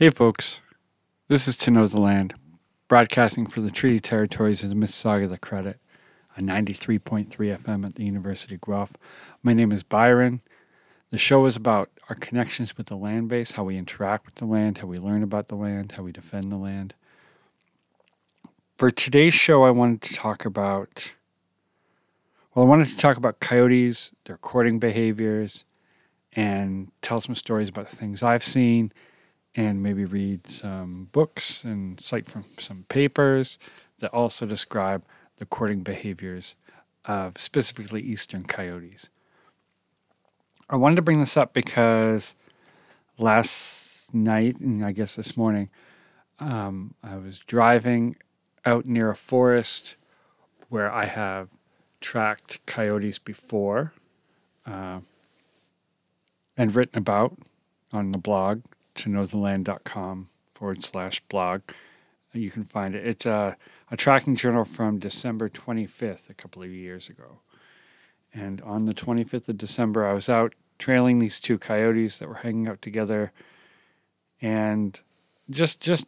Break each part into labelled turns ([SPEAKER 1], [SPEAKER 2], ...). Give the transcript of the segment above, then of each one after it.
[SPEAKER 1] Hey, folks. This is To Know the Land, broadcasting for the Treaty Territories of the Mississauga the Credit on 93.3 FM at the University of Guelph. My name is Byron. The show is about our connections with the land base, how we interact with the land, how we learn about the land, how we defend the land. For today's show, I wanted to talk about, well, I wanted to talk about coyotes, their courting behaviors, and tell some stories about the things I've seen and maybe read some books and cite from some papers that also describe the courting behaviors of specifically eastern coyotes. I wanted to bring this up because last night, and I guess this morning, um, I was driving out near a forest where I have tracked coyotes before uh, and written about on the blog to knowtheland.com forward slash blog. You can find it. It's a, a tracking journal from December 25th, a couple of years ago. And on the 25th of December, I was out trailing these two coyotes that were hanging out together and just just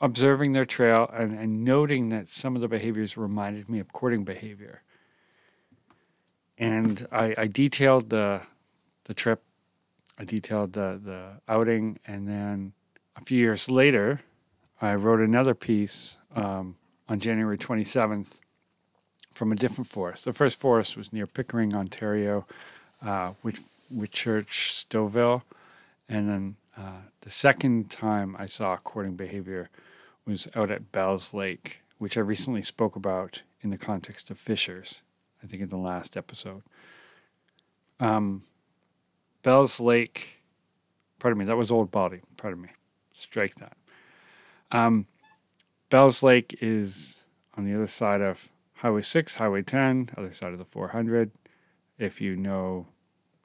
[SPEAKER 1] observing their trail and, and noting that some of the behaviors reminded me of courting behavior. And I, I detailed the the trip I detailed the, the outing, and then a few years later, I wrote another piece um, on January 27th from a different forest. The first forest was near Pickering, Ontario, uh, which Church Stouffville, and then uh, the second time I saw courting behavior was out at Bell's Lake, which I recently spoke about in the context of fishers. I think in the last episode. Um, Bell's Lake. Pardon me, that was Old Baldy. Pardon me. Strike that. Um, Bell's Lake is on the other side of Highway 6, Highway 10, other side of the 400. If you know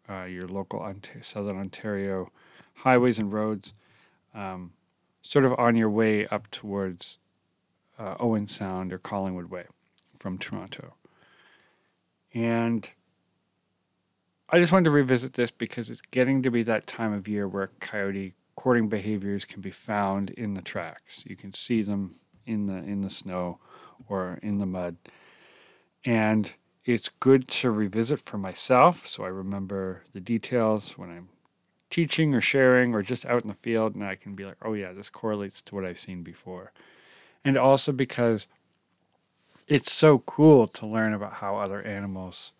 [SPEAKER 1] uh, your local Ont- Southern Ontario highways and roads, um, sort of on your way up towards uh, Owen Sound or Collingwood Way from Toronto. And I just wanted to revisit this because it's getting to be that time of year where coyote courting behaviors can be found in the tracks. You can see them in the in the snow or in the mud. And it's good to revisit for myself so I remember the details when I'm teaching or sharing or just out in the field and I can be like, "Oh yeah, this correlates to what I've seen before." And also because it's so cool to learn about how other animals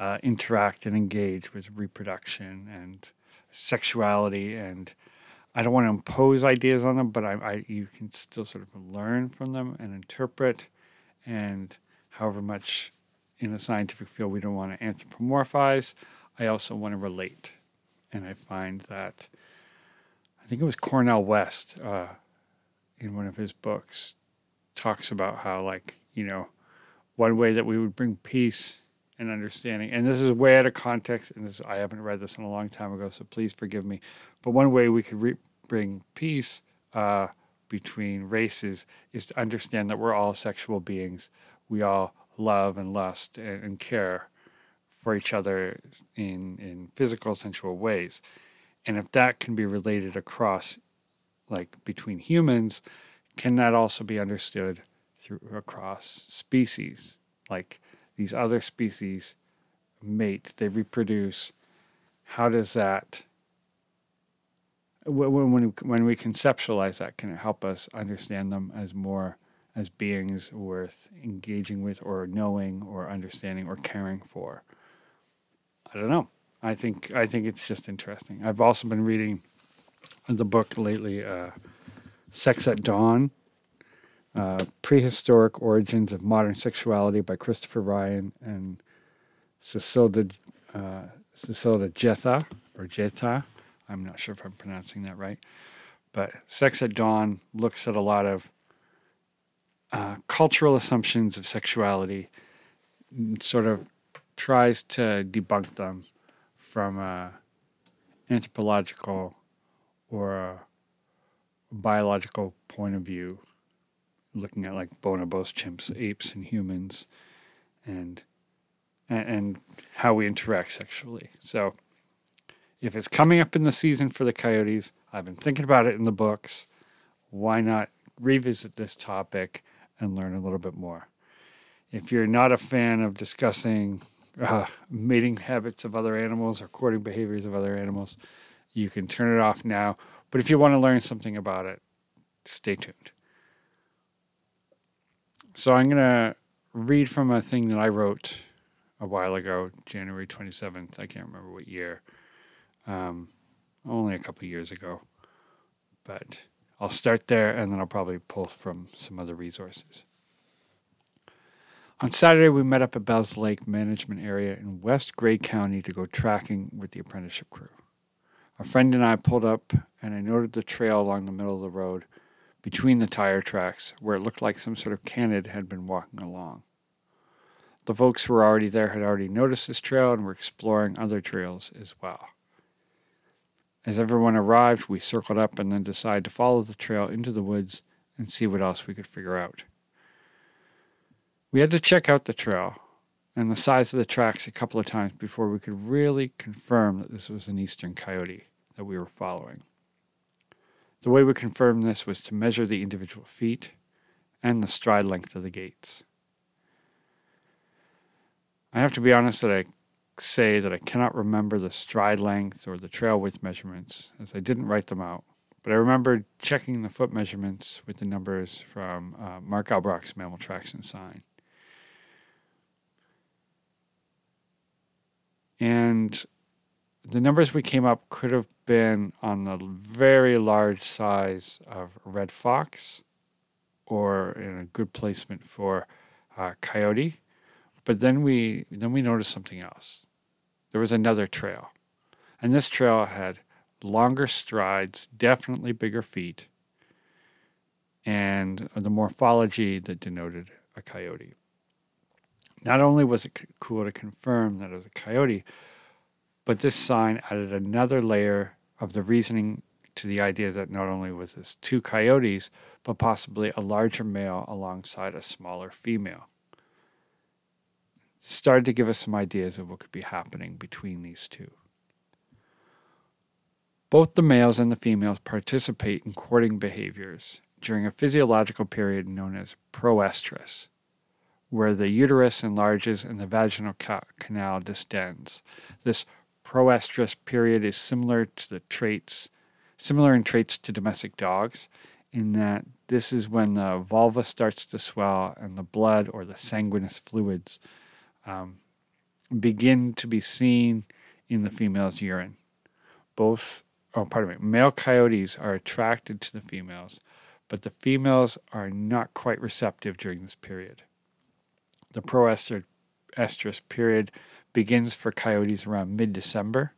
[SPEAKER 1] uh, interact and engage with reproduction and sexuality and I don't want to impose ideas on them, but I, I, you can still sort of learn from them and interpret. And however much in the scientific field we don't want to anthropomorphize, I also want to relate. And I find that I think it was Cornel West uh, in one of his books talks about how like you know one way that we would bring peace and understanding. And this is way out of context, and this I haven't read this in a long time ago, so please forgive me. But one way we could re- bring peace uh, between races is to understand that we're all sexual beings. We all love and lust and, and care for each other in in physical, sensual ways. And if that can be related across, like between humans, can that also be understood through across species? Like these other species mate, they reproduce. How does that, when, when, when we conceptualize that, can it help us understand them as more as beings worth engaging with or knowing or understanding or caring for? I don't know. I think I think it's just interesting. I've also been reading the book lately, uh, Sex at Dawn uh, Prehistoric Origins of Modern Sexuality by Christopher Ryan and Cacilda, uh, Jetha, or Jetha. I'm not sure if I'm pronouncing that right. But Sex at Dawn looks at a lot of uh, cultural assumptions of sexuality, sort of tries to debunk them from a anthropological or a biological point of view looking at like bonobos, chimps, apes, and humans, and and how we interact sexually. So if it's coming up in the season for the coyotes, I've been thinking about it in the books. Why not revisit this topic and learn a little bit more? If you're not a fan of discussing uh, mating habits of other animals or courting behaviors of other animals, you can turn it off now. But if you want to learn something about it, stay tuned. So I'm going to read from a thing that I wrote a while ago, January 27th. I can't remember what year. Um, only a couple years ago. But I'll start there and then I'll probably pull from some other resources. On Saturday, we met up at Bells Lake Management Area in West Grey County to go tracking with the apprenticeship crew. A friend and I pulled up, and I noted the trail along the middle of the road between the tire tracks where it looked like some sort of canid had been walking along. The folks who were already there had already noticed this trail and were exploring other trails as well. As everyone arrived, we circled up and then decided to follow the trail into the woods and see what else we could figure out. We had to check out the trail and the size of the tracks a couple of times before we could really confirm that this was an eastern coyote that we were following. The way we confirmed this was to measure the individual feet and the stride length of the gaits. I have to be honest that I say that I cannot remember the stride length or the trail width measurements, as I didn't write them out. But I remember checking the foot measurements with the numbers from uh, Mark Elbroch's Mammal Tracks and Sign. And the numbers we came up could have been on the very large size of red fox or in a good placement for uh, coyote. But then we then we noticed something else there was another trail. And this trail had longer strides, definitely bigger feet, and the morphology that denoted a coyote. Not only was it cool to confirm that it was a coyote, but this sign added another layer of the reasoning to the idea that not only was this two coyotes, but possibly a larger male alongside a smaller female started to give us some ideas of what could be happening between these two. Both the males and the females participate in courting behaviors during a physiological period known as proestrus, where the uterus enlarges and the vaginal canal distends. This proestrus period is similar to the traits, similar in traits to domestic dogs, in that this is when the vulva starts to swell and the blood or the sanguineous fluids um, begin to be seen in the female's urine. Both, oh, pardon me, male coyotes are attracted to the females, but the females are not quite receptive during this period. The proestrus period begins for coyotes around mid December,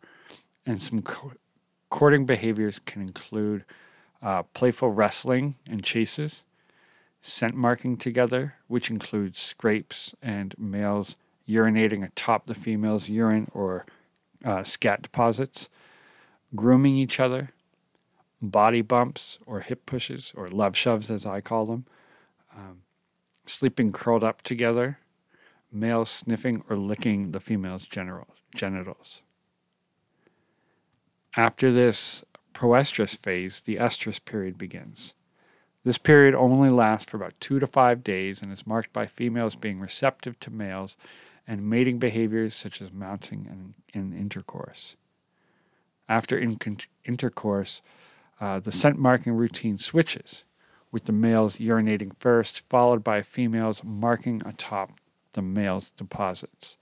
[SPEAKER 1] and some co- courting behaviors can include uh, playful wrestling and chases, scent marking together, which includes scrapes and males urinating atop the female's urine or uh, scat deposits, grooming each other, body bumps or hip pushes or love shoves, as I call them, um, sleeping curled up together, males sniffing or licking the female's genitals. After this proestrus phase, the estrus period begins. This period only lasts for about two to five days and is marked by females being receptive to males and mating behaviors such as mounting and, and intercourse. After in- intercourse, uh, the scent marking routine switches, with the males urinating first, followed by females marking atop the male's deposits.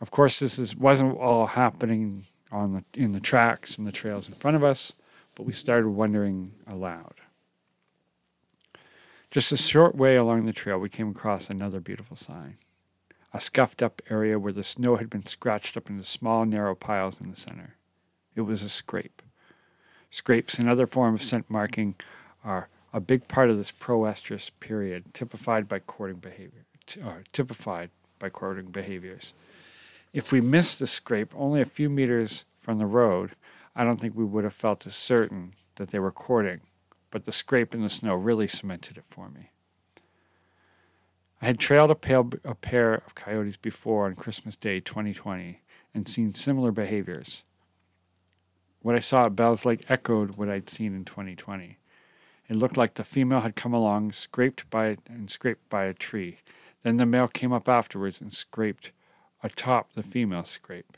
[SPEAKER 1] Of course, this is, wasn't all happening on the, in the tracks and the trails in front of us, but we started wondering aloud. Just a short way along the trail, we came across another beautiful sign a scuffed up area where the snow had been scratched up into small, narrow piles in the center. It was a scrape. Scrapes, another form of scent marking, are a big part of this proestrus period, typified by courting behavior, or uh, typified by courting behaviors. If we missed the scrape only a few meters from the road, I don't think we would have felt as certain that they were courting, but the scrape in the snow really cemented it for me. I had trailed a, pale, a pair of coyotes before on Christmas Day 2020 and seen similar behaviors. What I saw at Bell's Lake echoed what I'd seen in 2020. It looked like the female had come along, scraped by and scraped by a tree. Then the male came up afterwards and scraped atop the female scrape.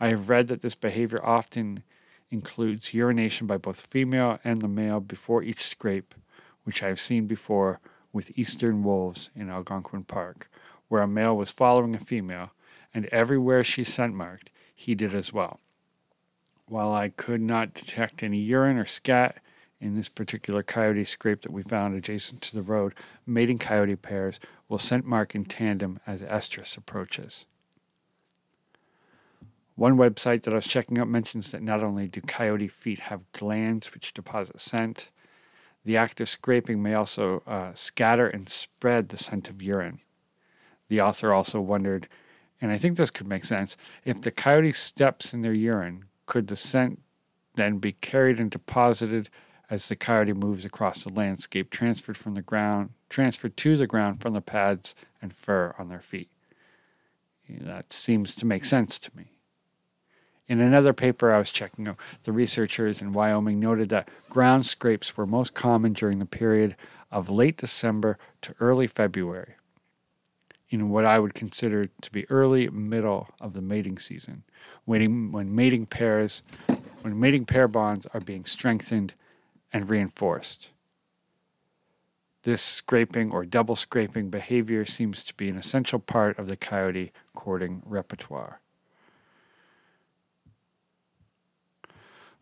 [SPEAKER 1] I have read that this behavior often includes urination by both female and the male before each scrape, which I have seen before with eastern wolves in Algonquin Park, where a male was following a female, and everywhere she scent marked, he did as well. While I could not detect any urine or scat in this particular coyote scrape that we found adjacent to the road, mating coyote pairs will scent mark in tandem as estrus approaches. One website that I was checking out mentions that not only do coyote feet have glands which deposit scent, the act of scraping may also uh, scatter and spread the scent of urine. The author also wondered, and I think this could make sense, if the coyote steps in their urine, could the scent then be carried and deposited as the coyote moves across the landscape, transferred from the ground, transferred to the ground from the pads and fur on their feet? That seems to make sense to me. In another paper I was checking out, the researchers in Wyoming noted that ground scrapes were most common during the period of late December to early February, in what I would consider to be early middle of the mating season, when mating pairs when mating pair bonds are being strengthened and reinforced. This scraping or double scraping behavior seems to be an essential part of the coyote courting repertoire.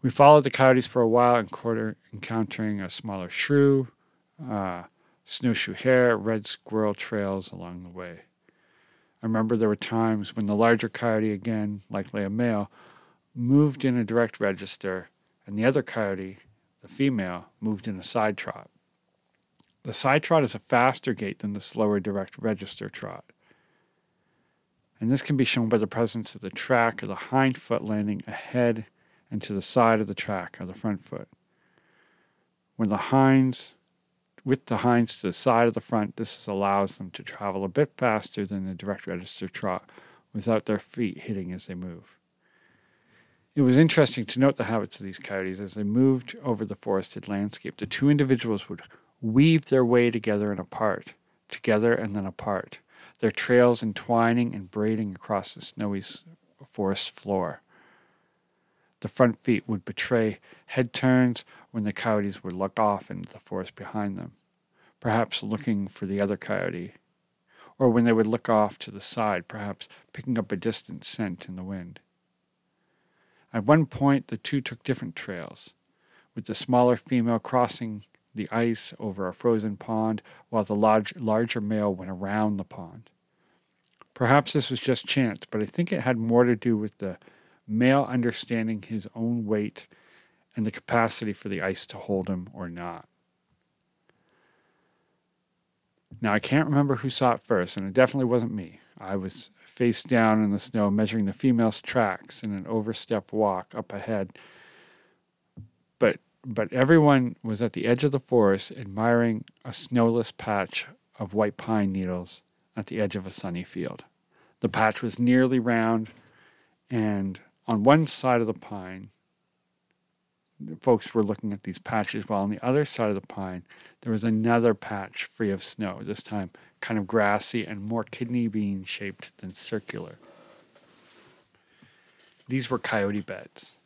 [SPEAKER 1] We followed the coyotes for a while, encountering a smaller shrew, uh, snowshoe hare, red squirrel trails along the way. I remember there were times when the larger coyote, again, likely a male, moved in a direct register, and the other coyote, the female, moved in a side trot. The side trot is a faster gait than the slower direct register trot. And this can be shown by the presence of the track or the hind foot landing ahead and to the side of the track or the front foot. When the hinds, with the hinds to the side of the front, this allows them to travel a bit faster than the direct register trot without their feet hitting as they move. It was interesting to note the habits of these coyotes as they moved over the forested landscape. The two individuals would weave their way together and apart, together and then apart, their trails entwining and braiding across the snowy forest floor. The front feet would betray head turns when the coyotes would look off into the forest behind them, perhaps looking for the other coyote, or when they would look off to the side, perhaps picking up a distant scent in the wind. At one point, the two took different trails, with the smaller female crossing the ice over a frozen pond while the large, larger male went around the pond. Perhaps this was just chance, but I think it had more to do with the male understanding his own weight and the capacity for the ice to hold him or not. Now, I can't remember who saw it first, and it definitely wasn't me. I was face down in the snow, measuring the female's tracks in an overstep walk up ahead. But, but everyone was at the edge of the forest, admiring a snowless patch of white pine needles at the edge of a sunny field. The patch was nearly round, and on one side of the pine, folks were looking at these patches, while on the other side of the pine, there was another patch free of snow, this time kind of grassy and more kidney bean shaped than circular. These were coyote beds.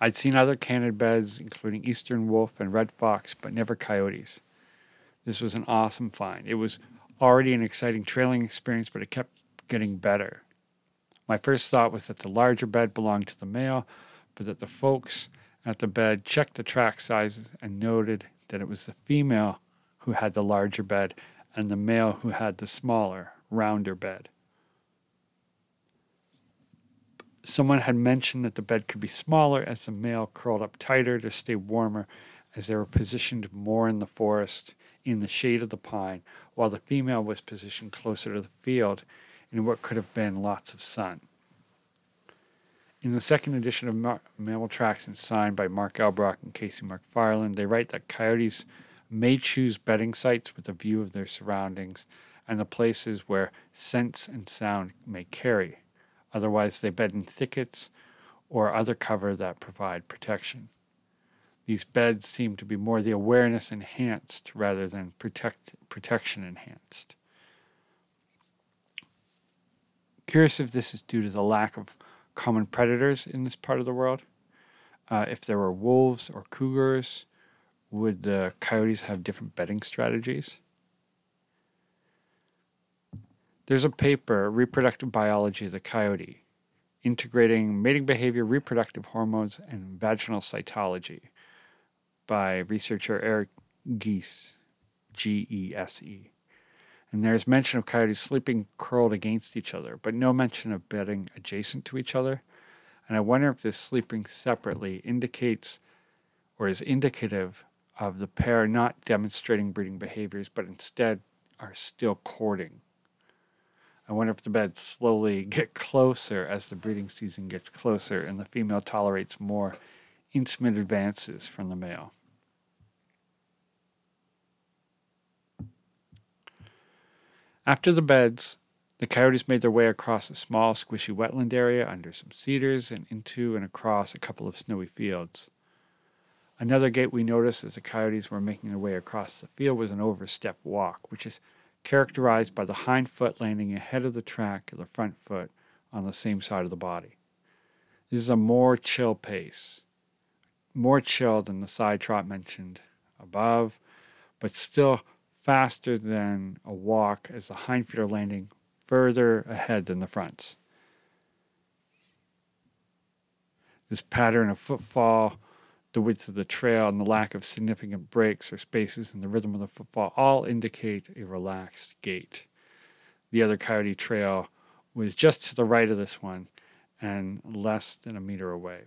[SPEAKER 1] I'd seen other canid beds, including eastern wolf and red fox, but never coyotes. This was an awesome find. It was already an exciting trailing experience, but it kept getting better. My first thought was that the larger bed belonged to the male, but that the folks at the bed checked the track sizes and noted that it was the female who had the larger bed and the male who had the smaller, rounder bed. Someone had mentioned that the bed could be smaller as the male curled up tighter to stay warmer as they were positioned more in the forest in the shade of the pine, while the female was positioned closer to the field in what could have been lots of sun. In the second edition of Mar- Mammal Tracks and signed by Mark Elbroch and Casey McFarland, they write that coyotes may choose bedding sites with a view of their surroundings and the places where sense and sound may carry. Otherwise, they bed in thickets or other cover that provide protection. These beds seem to be more the awareness enhanced rather than protect, protection enhanced. Curious if this is due to the lack of common predators in this part of the world. Uh, if there were wolves or cougars, would the coyotes have different bedding strategies? There's a paper, Reproductive Biology of the Coyote, integrating mating behavior, reproductive hormones, and vaginal cytology by researcher Eric Gese, G E S E. And there's mention of coyotes sleeping curled against each other, but no mention of bedding adjacent to each other. And I wonder if this sleeping separately indicates or is indicative of the pair not demonstrating breeding behaviors, but instead are still courting. I wonder if the beds slowly get closer as the breeding season gets closer and the female tolerates more intimate advances from the male. After the beds, the coyotes made their way across a small, squishy wetland area under some cedars and into and across a couple of snowy fields. Another gait we noticed as the coyotes were making their way across the field was an overstep walk, which is characterized by the hind foot landing ahead of the track of the front foot on the same side of the body. This is a more chill pace, more chill than the side trot mentioned above, but still faster than a walk as the hind feet are landing further ahead than the fronts. This pattern of footfall, the width of the trail, and the lack of significant breaks or spaces in the rhythm of the footfall all indicate a relaxed gait. The other coyote trail was just to the right of this one and less than a meter away.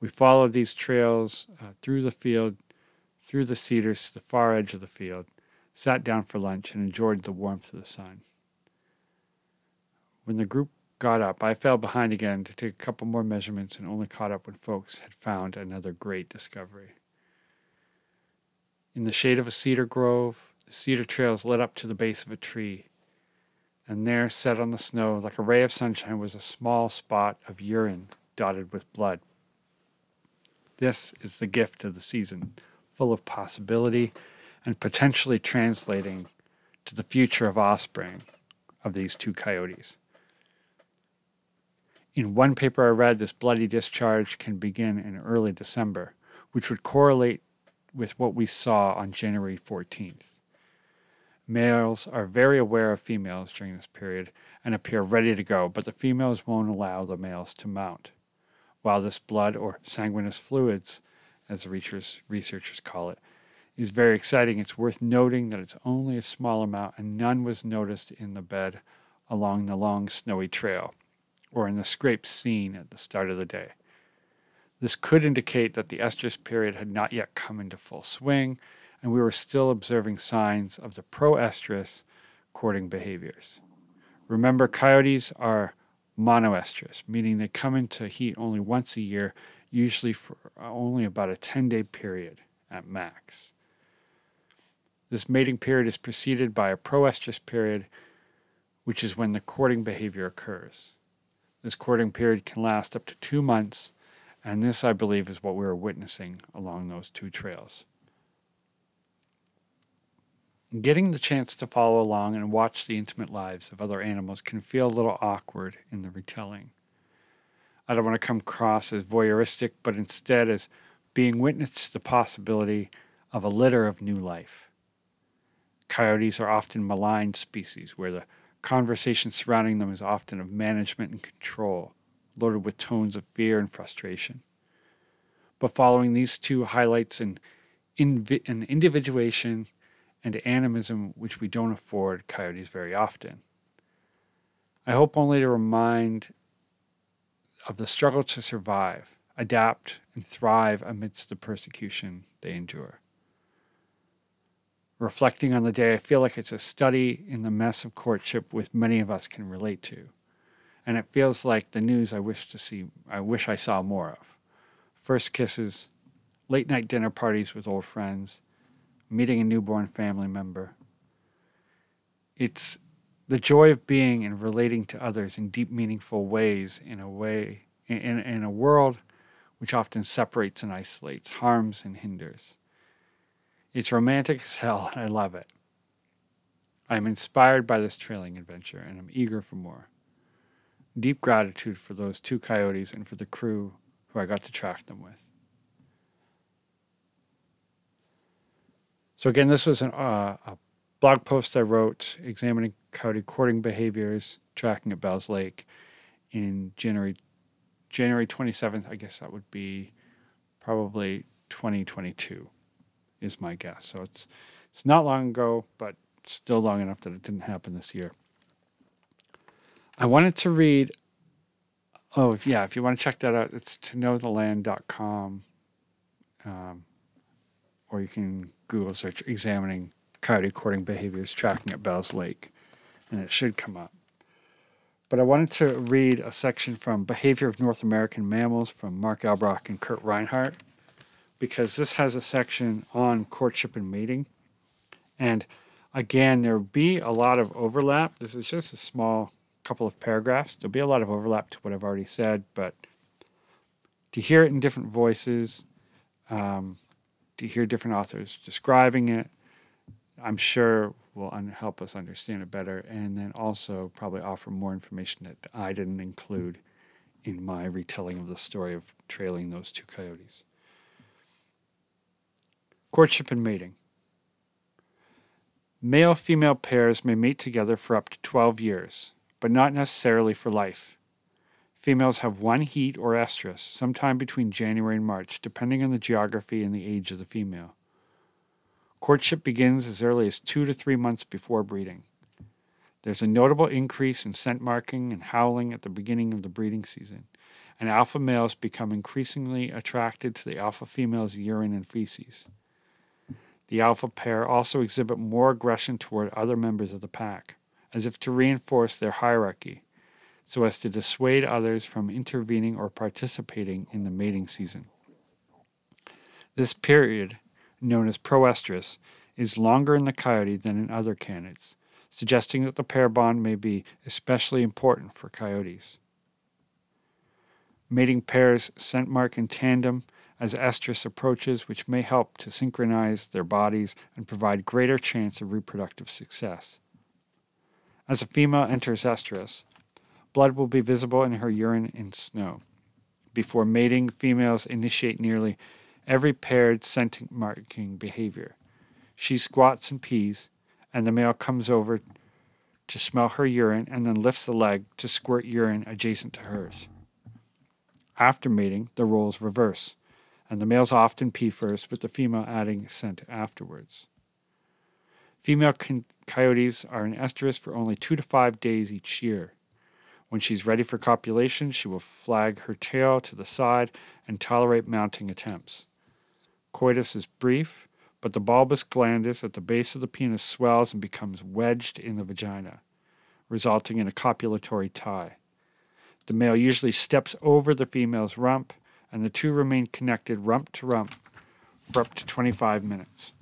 [SPEAKER 1] We followed these trails uh, through the field, through the cedars to the far edge of the field sat down for lunch, and enjoyed the warmth of the sun. When the group got up, I fell behind again to take a couple more measurements and only caught up when folks had found another great discovery. In the shade of a cedar grove, the cedar trails led up to the base of a tree, and there, set on the snow like a ray of sunshine, was a small spot of urine dotted with blood. This is the gift of the season, full of possibility and potentially translating to the future of offspring of these two coyotes. In one paper I read, this bloody discharge can begin in early December, which would correlate with what we saw on January 14th. Males are very aware of females during this period and appear ready to go, but the females won't allow the males to mount. While this blood, or sanguineous fluids, as the researchers call it, is very exciting. It's worth noting that it's only a small amount and none was noticed in the bed along the long snowy trail or in the scrapes seen at the start of the day. This could indicate that the estrus period had not yet come into full swing and we were still observing signs of the pro-estrus courting behaviors. Remember, coyotes are monoestrus, meaning they come into heat only once a year, usually for uh, only about a 10 day period at max. This mating period is preceded by a proestrus period, which is when the courting behavior occurs. This courting period can last up to two months, and this, I believe, is what we are witnessing along those two trails. Getting the chance to follow along and watch the intimate lives of other animals can feel a little awkward in the retelling. I don't want to come across as voyeuristic, but instead as being witness to the possibility of a litter of new life. Coyotes are often maligned species where the conversation surrounding them is often of management and control, loaded with tones of fear and frustration. But following these two highlights an, invi- an individuation and animism which we don't afford coyotes very often. I hope only to remind of the struggle to survive, adapt, and thrive amidst the persecution they endure reflecting on the day, I feel like it's a study in the mess of courtship which many of us can relate to. And it feels like the news I wish to see I wish I saw more of. First kisses, late night dinner parties with old friends, meeting a newborn family member. It's the joy of being and relating to others in deep, meaningful ways in a way in, in a world which often separates and isolates, harms and hinders. It's romantic as hell, and I love it. I am inspired by this trailing adventure, and I'm eager for more. Deep gratitude for those two coyotes and for the crew who I got to track them with. So, again, this was an, uh, a blog post I wrote examining coyote courting behaviors, tracking at Bell's Lake in January January 27th. I guess that would be probably 2022 is my guess. So it's it's not long ago, but still long enough that it didn't happen this year. I wanted to read. Oh, yeah, if you want to check that out, it's to knowtheland.com. Um, or you can Google search examining coyote courting behaviors tracking at Bell's Lake, and it should come up. But I wanted to read a section from Behavior of North American Mammals from Mark Elbroch and Kurt Rinehart, because this has a section on courtship and mating. And again, there will be a lot of overlap. This is just a small couple of paragraphs. There'll be a lot of overlap to what I've already said, but to hear it in different voices, um, to hear different authors describing it, I'm sure will un- help us understand it better, and then also probably offer more information that I didn't include in my retelling of the story of trailing those two coyotes. Courtship and mating. Male female pairs may mate together for up to 12 years, but not necessarily for life. Females have one heat or estrus sometime between January and March, depending on the geography and the age of the female. Courtship begins as early as two to three months before breeding. There's a notable increase in scent marking and howling at the beginning of the breeding season, and alpha males become increasingly attracted to the alpha female's urine and feces. The alpha pair also exhibit more aggression toward other members of the pack, as if to reinforce their hierarchy, so as to dissuade others from intervening or participating in the mating season. This period known as proestrus, is longer in the coyote than in other canids, suggesting that the pair bond may be especially important for coyotes. Mating pairs scent mark in tandem as estrus approaches, which may help to synchronize their bodies and provide greater chance of reproductive success. As a female enters estrus, blood will be visible in her urine and snow. Before mating, females initiate nearly every paired scent marking behavior. She squats and pees, and the male comes over to smell her urine and then lifts the leg to squirt urine adjacent to hers. After mating, the roles reverse, and the males often pee first, with the female adding scent afterwards. Female coyotes are in estrus for only two to five days each year. When she's ready for copulation, she will flag her tail to the side and tolerate mounting attempts. Coitus is brief, but the bulbus glandis at the base of the penis swells and becomes wedged in the vagina, resulting in a copulatory tie. The male usually steps over the female's rump, and the two remain connected rump to rump for up to 25 minutes.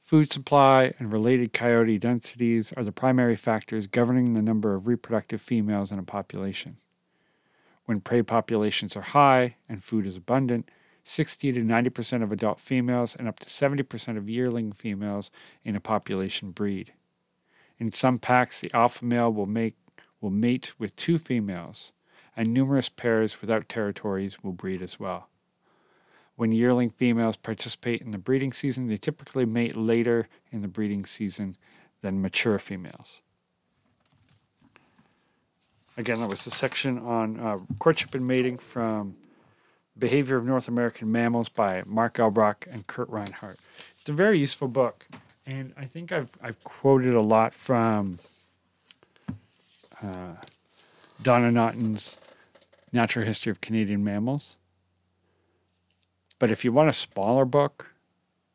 [SPEAKER 1] Food supply and related coyote densities are the primary factors governing the number of reproductive females in a population. When prey populations are high and food is abundant, 60 to 90% of adult females and up to 70% of yearling females in a population breed. In some packs, the alpha male will, make, will mate with two females, and numerous pairs without territories will breed as well. When yearling females participate in the breeding season, they typically mate later in the breeding season than mature females. Again, that was the section on uh, courtship and mating from Behavior of North American Mammals by Mark Elbroch and Kurt Rinehart. It's a very useful book, and I think I've I've quoted a lot from uh, Donna Naughton's Natural History of Canadian Mammals. But if you want a smaller book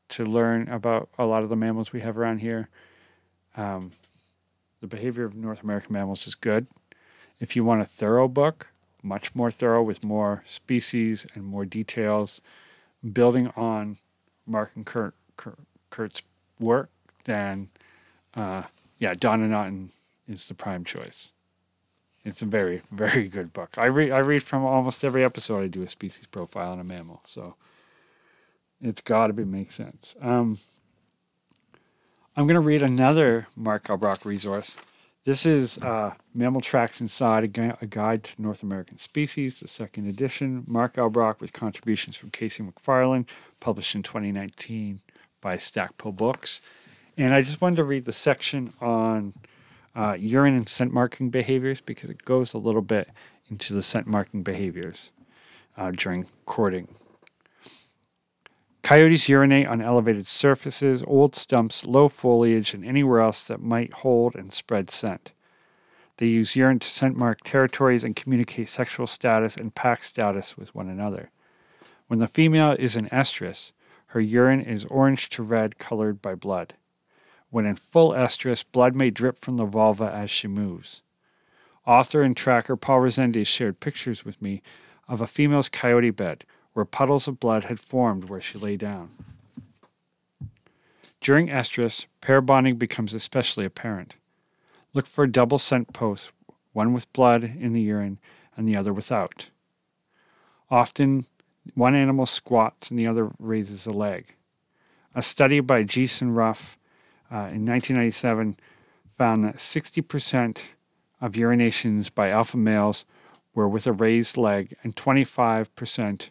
[SPEAKER 1] to learn about a lot of the mammals we have around here, um, The Behavior of North American Mammals is good. If you want a thorough book, much more thorough with more species and more details, building on Mark and Kurt, Kurt Kurt's work, then uh, yeah, Donna Naughton is the prime choice. It's a very, very good book. I read I read from almost every episode I do a species profile on a mammal, so it's gotta be make sense. Um, I'm gonna read another Mark Elbroch resource. This is uh, Mammal Tracks and Sign, a, Gu- a Guide to North American Species, the second edition. Mark Elbroch with contributions from Casey McFarland, published in 2019 by Stackpole Books. And I just wanted to read the section on uh, urine and scent marking behaviors because it goes a little bit into the scent marking behaviors uh, during courting. Coyotes urinate on elevated surfaces, old stumps, low foliage, and anywhere else that might hold and spread scent. They use urine to scent mark territories and communicate sexual status and pack status with one another. When the female is in estrus, her urine is orange to red colored by blood. When in full estrus, blood may drip from the vulva as she moves. Author and tracker Paul Rezendes shared pictures with me of a female's coyote bed where puddles of blood had formed where she lay down. During estrus, pair bonding becomes especially apparent. Look for double scent posts, one with blood in the urine and the other without. Often, one animal squats and the other raises a leg. A study by Jason Ruff uh, in 1997 found that 60% of urinations by alpha males were with a raised leg and 25%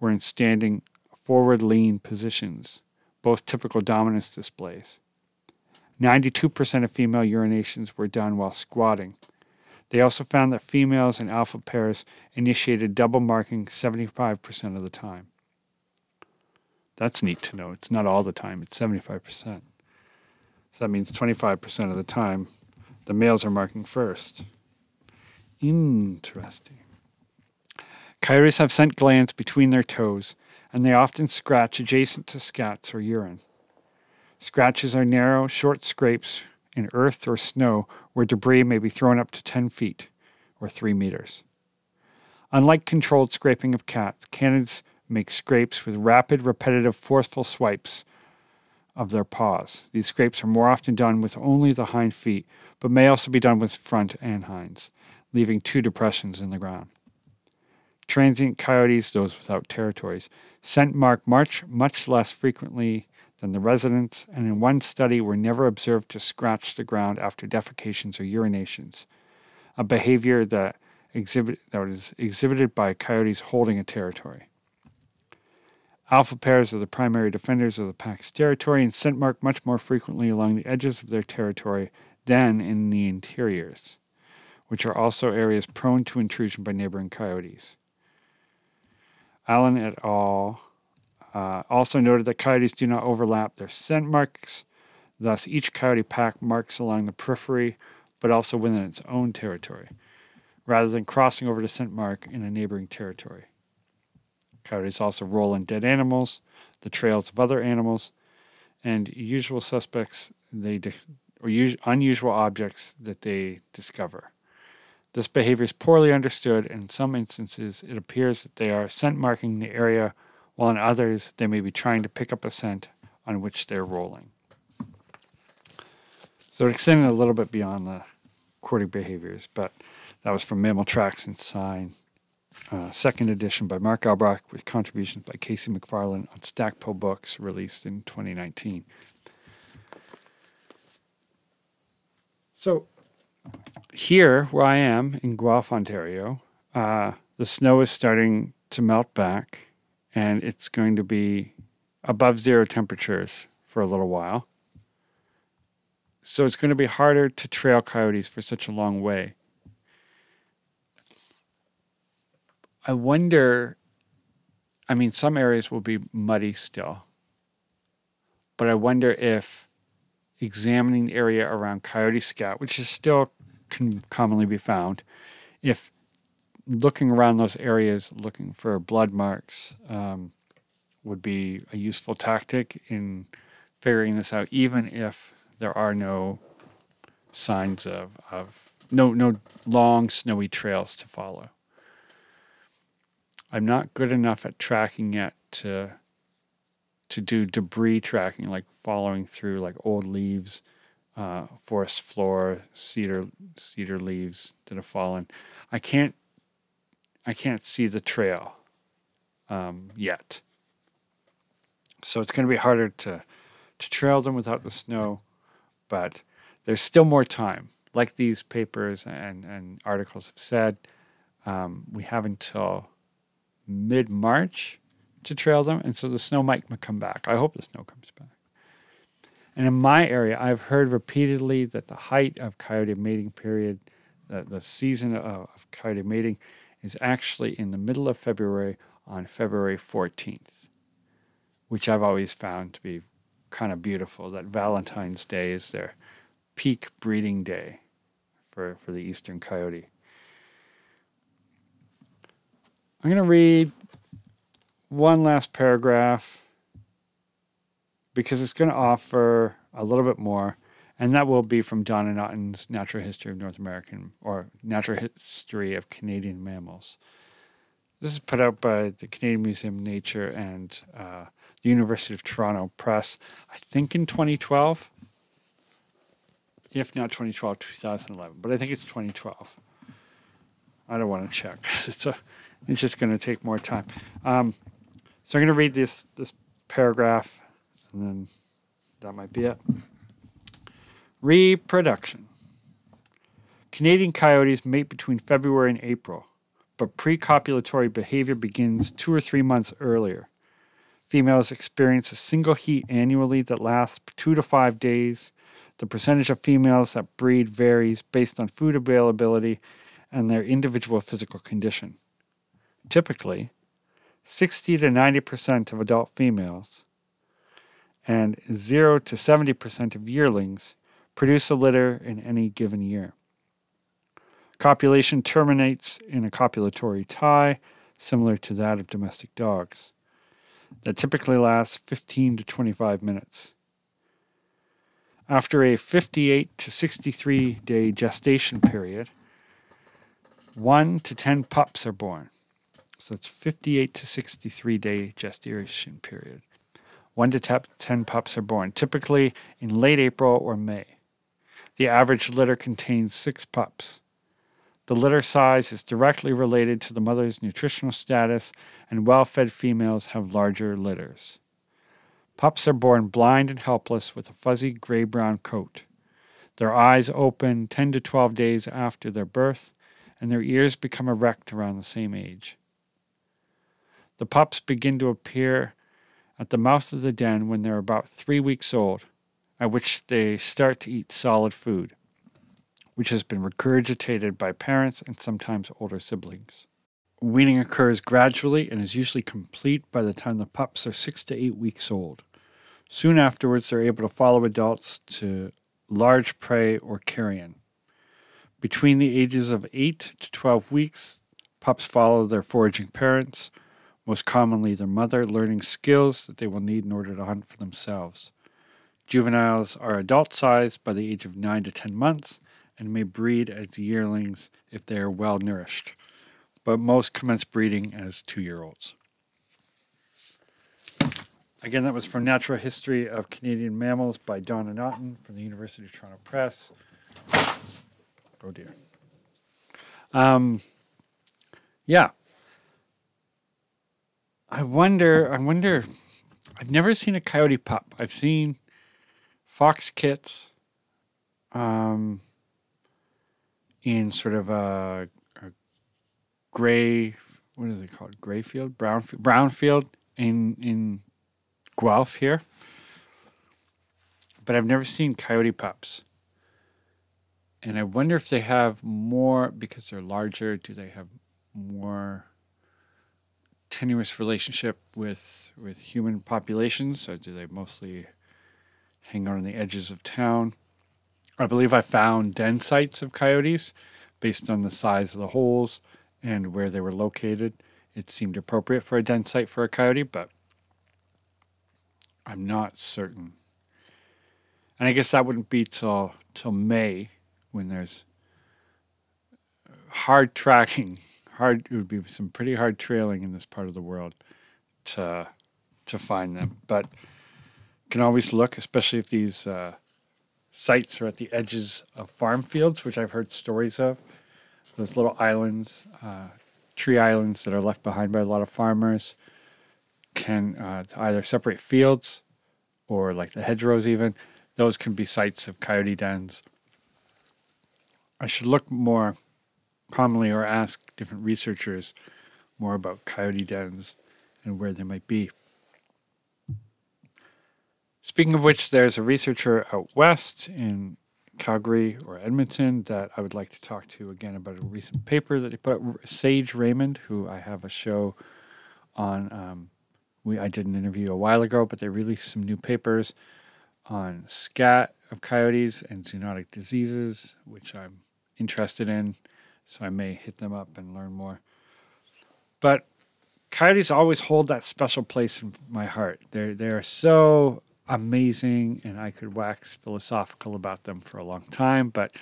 [SPEAKER 1] were in standing forward lean positions, both typical dominance displays. 92% of female urinations were done while squatting. They also found that females in alpha pairs initiated double marking 75% of the time. That's neat to know. It's not all the time, it's 75%. So that means 25% of the time the males are marking first. Interesting. Coyotes have scent glands between their toes, and they often scratch adjacent to scats or urine. Scratches are narrow, short scrapes in earth or snow where debris may be thrown up to 10 feet or 3 meters. Unlike controlled scraping of cats, canids make scrapes with rapid, repetitive, forceful swipes of their paws. These scrapes are more often done with only the hind feet, but may also be done with front and hinds, leaving two depressions in the ground. Transient coyotes, those without territories, scent mark much, much less frequently than the residents, and in one study were never observed to scratch the ground after defecations or urinations, a behavior that, exhibit, that was exhibited by coyotes holding a territory. Alpha pairs are the primary defenders of the pack's territory and scent mark much more frequently along the edges of their territory than in the interiors, which are also areas prone to intrusion by neighboring coyotes. Allen et al. Uh, also noted that coyotes do not overlap their scent marks, thus, each coyote pack marks along the periphery but also within its own territory, rather than crossing over to scent mark in a neighboring territory. Coyotes also roll in dead animals, the trails of other animals, and usual suspects they or us- unusual objects that they discover. This behavior is poorly understood, and in some instances, it appears that they are scent marking the area, while in others, they may be trying to pick up a scent on which they're rolling. So it extended a little bit beyond the courting behaviors, but that was from Mammal Tracks and Sign, uh, second edition by Mark Elbroch with contributions by Casey McFarland on Stackpole Books, released in 2019. So here, where I am in Guelph, Ontario, uh, the snow is starting to melt back, and it's going to be above zero temperatures for a little while. So it's going to be harder to trail coyotes for such a long way. I wonder. I mean, some areas will be muddy still, but I wonder if examining the area around Coyote Scout, which is still can commonly be found, if looking around those areas, looking for blood marks, um, would be a useful tactic in figuring this out, even if there are no signs of, of no no long snowy trails to follow. I'm not good enough at tracking yet to to do debris tracking, like following through like old leaves uh, forest floor, cedar cedar leaves that have fallen. I can't I can't see the trail um, yet, so it's going to be harder to to trail them without the snow. But there's still more time. Like these papers and, and articles have said, um, we have until mid March to trail them, and so the snow might come back. I hope the snow comes back. And in my area, I've heard repeatedly that the height of coyote mating period, the, the season of, of coyote mating, is actually in the middle of February on February 14th, which I've always found to be kind of beautiful. That Valentine's Day is their peak breeding day for, for the eastern coyote. I'm going to read one last paragraph because it's going to offer a little bit more, and that will be from Donna Naughton's Natural History of North American or Natural History of Canadian Mammals. This is put out by the Canadian Museum of Nature and uh, the University of Toronto Press, I think in 2012. If not 2012, 2011, but I think it's 2012. I don't want to check. It's a, it's just going to take more time. Um, so I'm going to read this this paragraph, and then that might be it. Reproduction. Canadian coyotes mate between February and April, but pre-copulatory behavior begins two or three months earlier. Females experience a single heat annually that lasts two to five days. The percentage of females that breed varies based on food availability and their individual physical condition. Typically, 60 to 90% of adult females and 0 to 70% of yearlings produce a litter in any given year. Copulation terminates in a copulatory tie, similar to that of domestic dogs, that typically lasts 15 to 25 minutes. After a 58 to 63 day gestation period, 1 to 10 pups are born. So it's 58 to 63 day gestation period. 1 to 10 pups are born, typically in late April or May. The average litter contains 6 pups. The litter size is directly related to the mother's nutritional status, and well fed females have larger litters. Pups are born blind and helpless with a fuzzy gray brown coat. Their eyes open 10 to 12 days after their birth, and their ears become erect around the same age. The pups begin to appear at the mouth of the den when they're about three weeks old, at which they start to eat solid food, which has been regurgitated by parents and sometimes older siblings. Weaning occurs gradually and is usually complete by the time the pups are six to eight weeks old. Soon afterwards, they're able to follow adults to large prey or carrion. Between the ages of 8 to 12 weeks, pups follow their foraging parents, most commonly their mother, learning skills that they will need in order to hunt for themselves. Juveniles are adult sized by the age of 9 to 10 months and may breed as yearlings if they are well nourished, but most commence breeding as two year olds. Again, that was from Natural History of Canadian Mammals by Donna Naughton from the University of Toronto Press. Oh dear. Um, yeah. I wonder. I wonder. I've never seen a coyote pup. I've seen fox kits. Um, in sort of a, a gray. What is it called? Gray field, brown brown field in in Guelph here. But I've never seen coyote pups. And I wonder if they have more because they're larger. Do they have more tenuous relationship with with human populations, do they mostly hang out on the edges of town? I believe I found den sites of coyotes based on the size of the holes and where they were located. It seemed appropriate for a den site for a coyote, but I'm not certain. And I guess that wouldn't be till till May when there's hard tracking, hard it would be some pretty hard trailing in this part of the world to to find them. But can always look, especially if these uh, sites are at the edges of farm fields, which I've heard stories of. Those little islands, uh, tree islands that are left behind by a lot of farmers, can uh, either separate fields or like the hedgerows, even. Those can be sites of coyote dens. I should look more commonly or ask different researchers more about coyote dens and where they might be. Speaking of which, there's a researcher out west in Calgary or Edmonton that I would like to talk to again about a recent paper that he put out. Sage Raymond, who I have a show on. Um, we I did an interview a while ago, but they released some new papers on scat of coyotes and zoonotic diseases, which I'm interested in. So I may hit them up and learn more. But coyotes always hold that special place in my heart. They're they're so amazing, and I could wax philosophical about them for a long time. But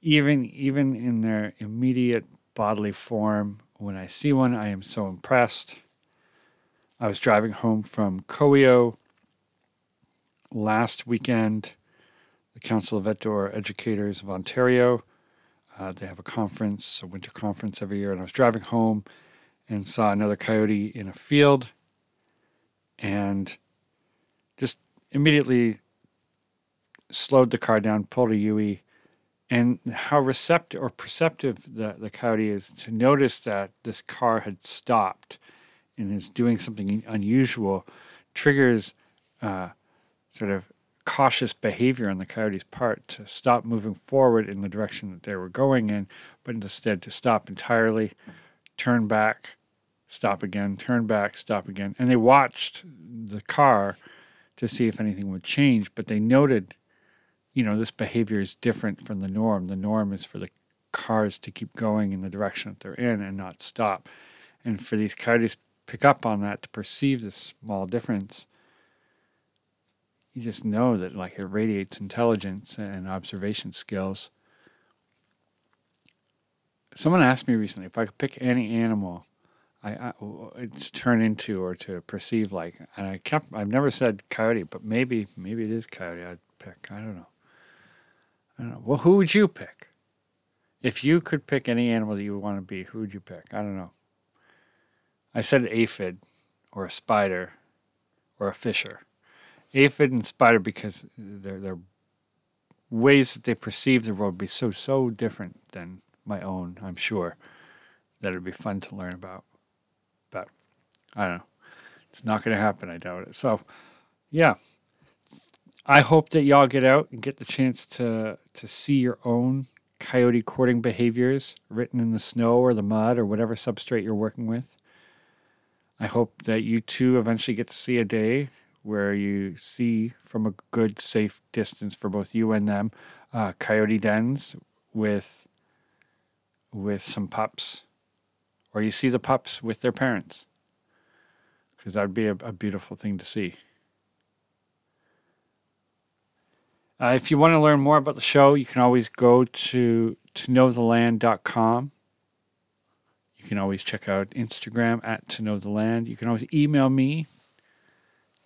[SPEAKER 1] even even in their immediate bodily form, when I see one, I am so impressed. I was driving home from COEO last weekend. The Council of Outdoor Educators of Ontario. Uh, they have a conference, a winter conference every year, and I was driving home and saw another coyote in a field, and just immediately slowed the car down, pulled a UE, and how receptive or perceptive the, the coyote is to notice that this car had stopped and is doing something unusual triggers uh, sort of cautious behavior on the coyote's part to stop moving forward in the direction that they were going in, but instead to stop entirely, turn back, stop again, turn back, stop again. And they watched the car to see if anything would change, but they noted, you know, this behavior is different from the norm. The norm is for the cars to keep going in the direction that they're in and not stop. And for these coyotes pick up on that to perceive this small difference, you just know that like it radiates intelligence and observation skills. Someone asked me recently if I could pick any animal I, I to turn into or to perceive like, and I kept I've never said coyote, but maybe maybe it is coyote. I'd pick. I don't know. I don't know. Well, who would you pick? If you could pick any animal that you would want to be, who would you pick? I don't know. I said aphid, or a spider, or a fisher. Aphid and spider because their their ways that they perceive the world be so so different than my own. I'm sure that it'd be fun to learn about. But I don't know. It's not going to happen. I doubt it. So, yeah. I hope that y'all get out and get the chance to to see your own coyote courting behaviors written in the snow or the mud or whatever substrate you're working with. I hope that you too eventually get to see a day where you see from a good, safe distance for both you and them uh, coyote dens with with some pups, or you see the pups with their parents because that would be a, a, beautiful thing to see. Uh, if you want to learn more about the show, you can always go to toknowtheland.com. You can always check out Instagram at to know the land. You can always email me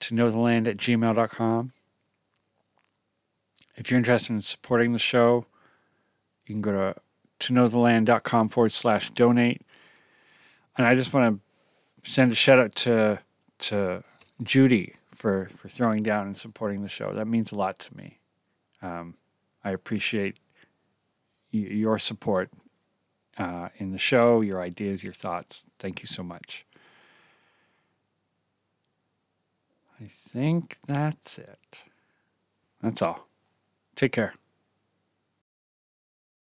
[SPEAKER 1] toknowtheland at gmail.com. If you're interested in supporting the show, you can go to toknowtheland.com forward slash donate. And I just want to send a shout out to to Judy for for throwing down and supporting the show. That means a lot to me. Um, I appreciate y- your support uh, in the show, your ideas, your thoughts. Thank you so much. I think that's it. That's all. Take care.